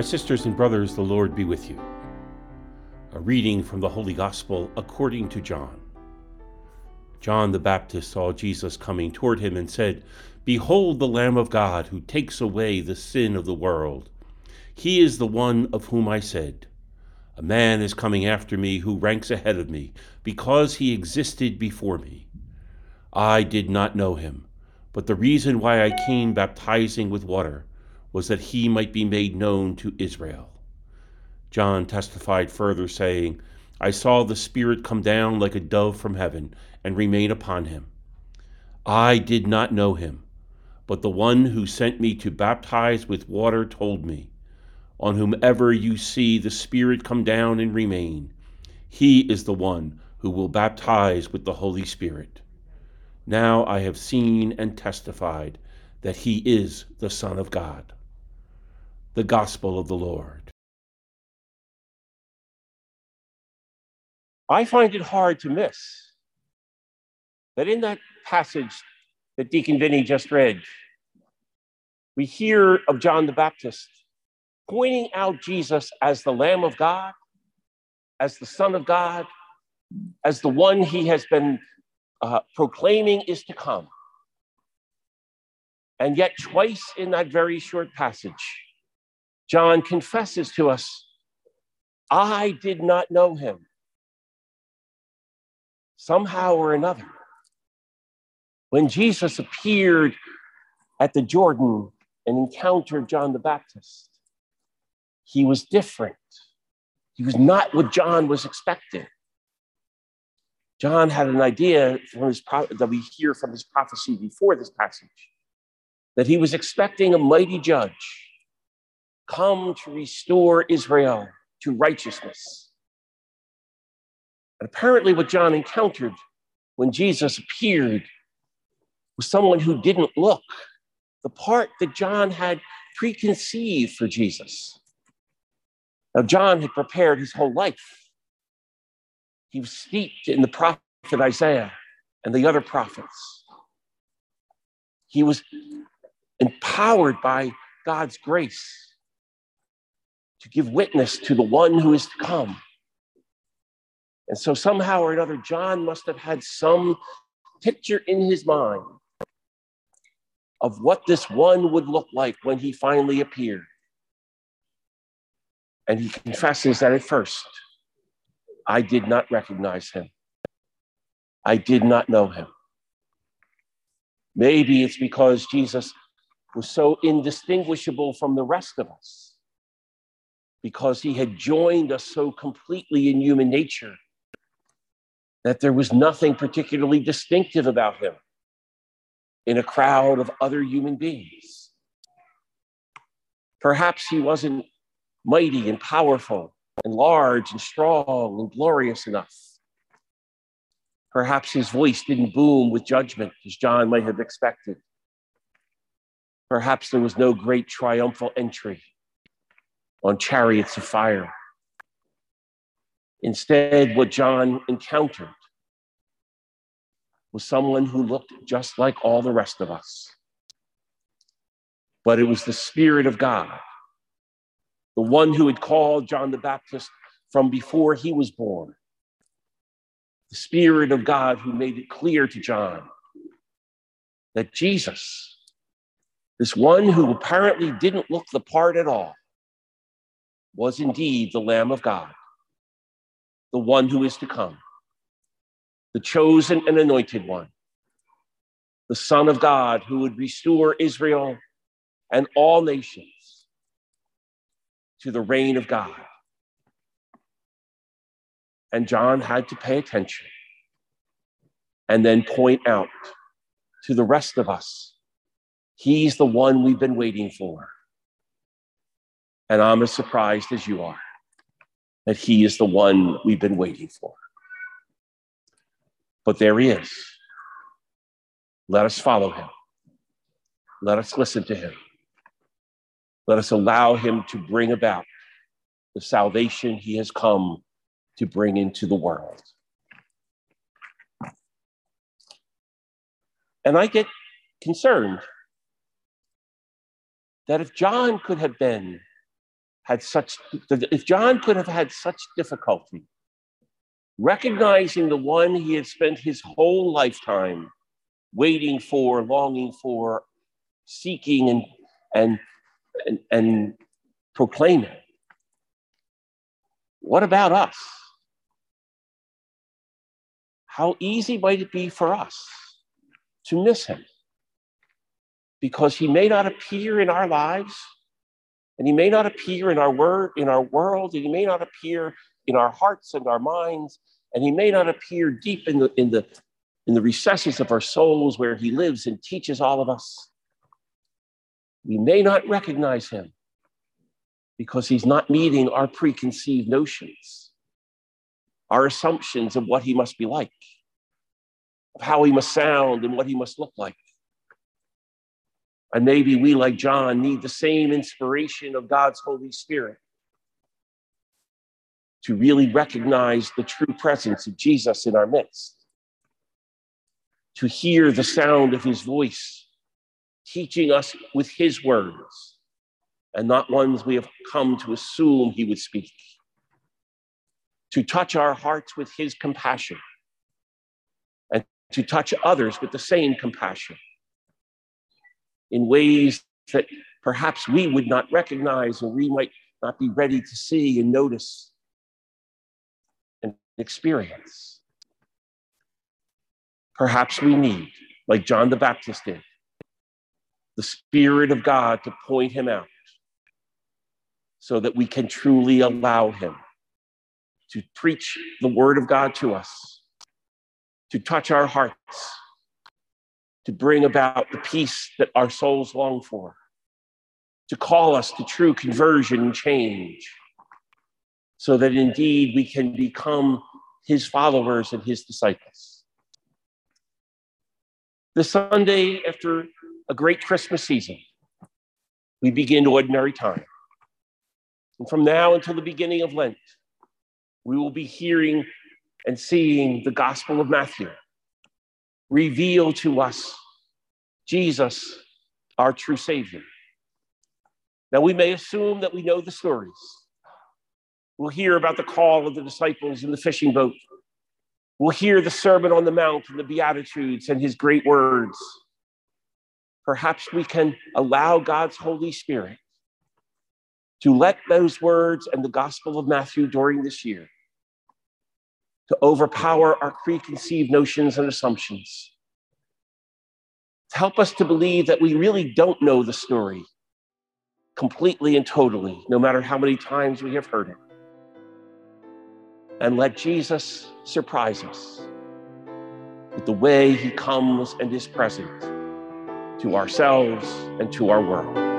My sisters and brothers, the Lord be with you. A reading from the Holy Gospel according to John. John the Baptist saw Jesus coming toward him and said, Behold the Lamb of God who takes away the sin of the world. He is the one of whom I said, A man is coming after me who ranks ahead of me, because he existed before me. I did not know him, but the reason why I came baptizing with water was that he might be made known to Israel. John testified further, saying, I saw the Spirit come down like a dove from heaven and remain upon him. I did not know him, but the one who sent me to baptize with water told me, On whomever you see the Spirit come down and remain, he is the one who will baptize with the Holy Spirit. Now I have seen and testified that he is the Son of God the gospel of the Lord. I find it hard to miss that in that passage that Deacon Vinny just read, we hear of John the Baptist pointing out Jesus as the Lamb of God, as the Son of God, as the one he has been uh, proclaiming is to come. And yet, twice in that very short passage, John confesses to us, I did not know him. Somehow or another, when Jesus appeared at the Jordan and encountered John the Baptist, he was different. He was not what John was expecting. John had an idea from his pro- that we hear from his prophecy before this passage that he was expecting a mighty judge come to restore Israel to righteousness. And apparently, what John encountered when Jesus appeared was someone who didn't look the part that John had preconceived for Jesus. Now, John had prepared his whole life. He was steeped in the prophet Isaiah and the other prophets. He was empowered by God's grace to give witness to the one who is to come. And so, somehow or another, John must have had some picture in his mind of what this one would look like when he finally appeared. And he confesses that at first, I did not recognize him. I did not know him. Maybe it's because Jesus was so indistinguishable from the rest of us because he had joined us so completely in human nature that there was nothing particularly distinctive about him in a crowd of other human beings. Perhaps he wasn't mighty and powerful and large and strong and glorious enough. Perhaps his voice didn't boom with judgment as John might have expected. Perhaps there was no great triumphal entry on chariots of fire. Instead, what John encountered was someone who looked just like all the rest of us. But it was the Spirit of God, the one who had called John the Baptist from before he was born. The Spirit of God who made it clear to John that Jesus, this one who apparently didn't look the part at all, was indeed the Lamb of God, the one who is to come, the chosen and anointed one, the Son of God who would restore Israel and all nations to the reign of God. And John had to pay attention and then point out to the rest of us he's the one we've been waiting for. And I'm as surprised as you are that he is the one we've been waiting for. But there he is. Let us follow him. Let us listen to him. Let us allow him to bring about the salvation he has come to bring into the world. And I get concerned that if John could have been had such, if John could have had such difficulty recognizing the one he had spent his whole lifetime waiting for, longing for, seeking and, and, and, and proclaiming. What about us? How easy might it be for us to miss him? Because he may not appear in our lives, and he may not appear in our word, in our world, and he may not appear in our hearts and our minds, and he may not appear deep in the, in the, in the recesses of our souls where he lives and teaches all of us. We may not recognize him because he's not meeting our preconceived notions, our assumptions of what he must be like, of how he must sound and what he must look like. And maybe we, like John, need the same inspiration of God's Holy Spirit to really recognize the true presence of Jesus in our midst, to hear the sound of his voice, teaching us with his words and not ones we have come to assume he would speak, to touch our hearts with his compassion and to touch others with the same compassion in ways that perhaps we would not recognize or we might not be ready to see and notice and experience. Perhaps we need, like John the Baptist did, the Spirit of God to point him out so that we can truly allow him to preach the word of God to us, to touch our hearts, to bring about the peace that our souls long for, to call us to true conversion and change, so that indeed we can become his followers and his disciples. The Sunday after a great Christmas season, we begin ordinary time. And from now until the beginning of Lent, we will be hearing and seeing the Gospel of Matthew reveal to us Jesus, our true Savior. Now, we may assume that we know the stories. We'll hear about the call of the disciples in the fishing boat. We'll hear the Sermon on the Mount and the Beatitudes and his great words. Perhaps we can allow God's Holy Spirit to let those words and the Gospel of Matthew during this year to overpower our preconceived notions and assumptions, to help us to believe that we really don't know the story completely and totally, no matter how many times we have heard it and let Jesus surprise us with the way he comes and is present to ourselves and to our world.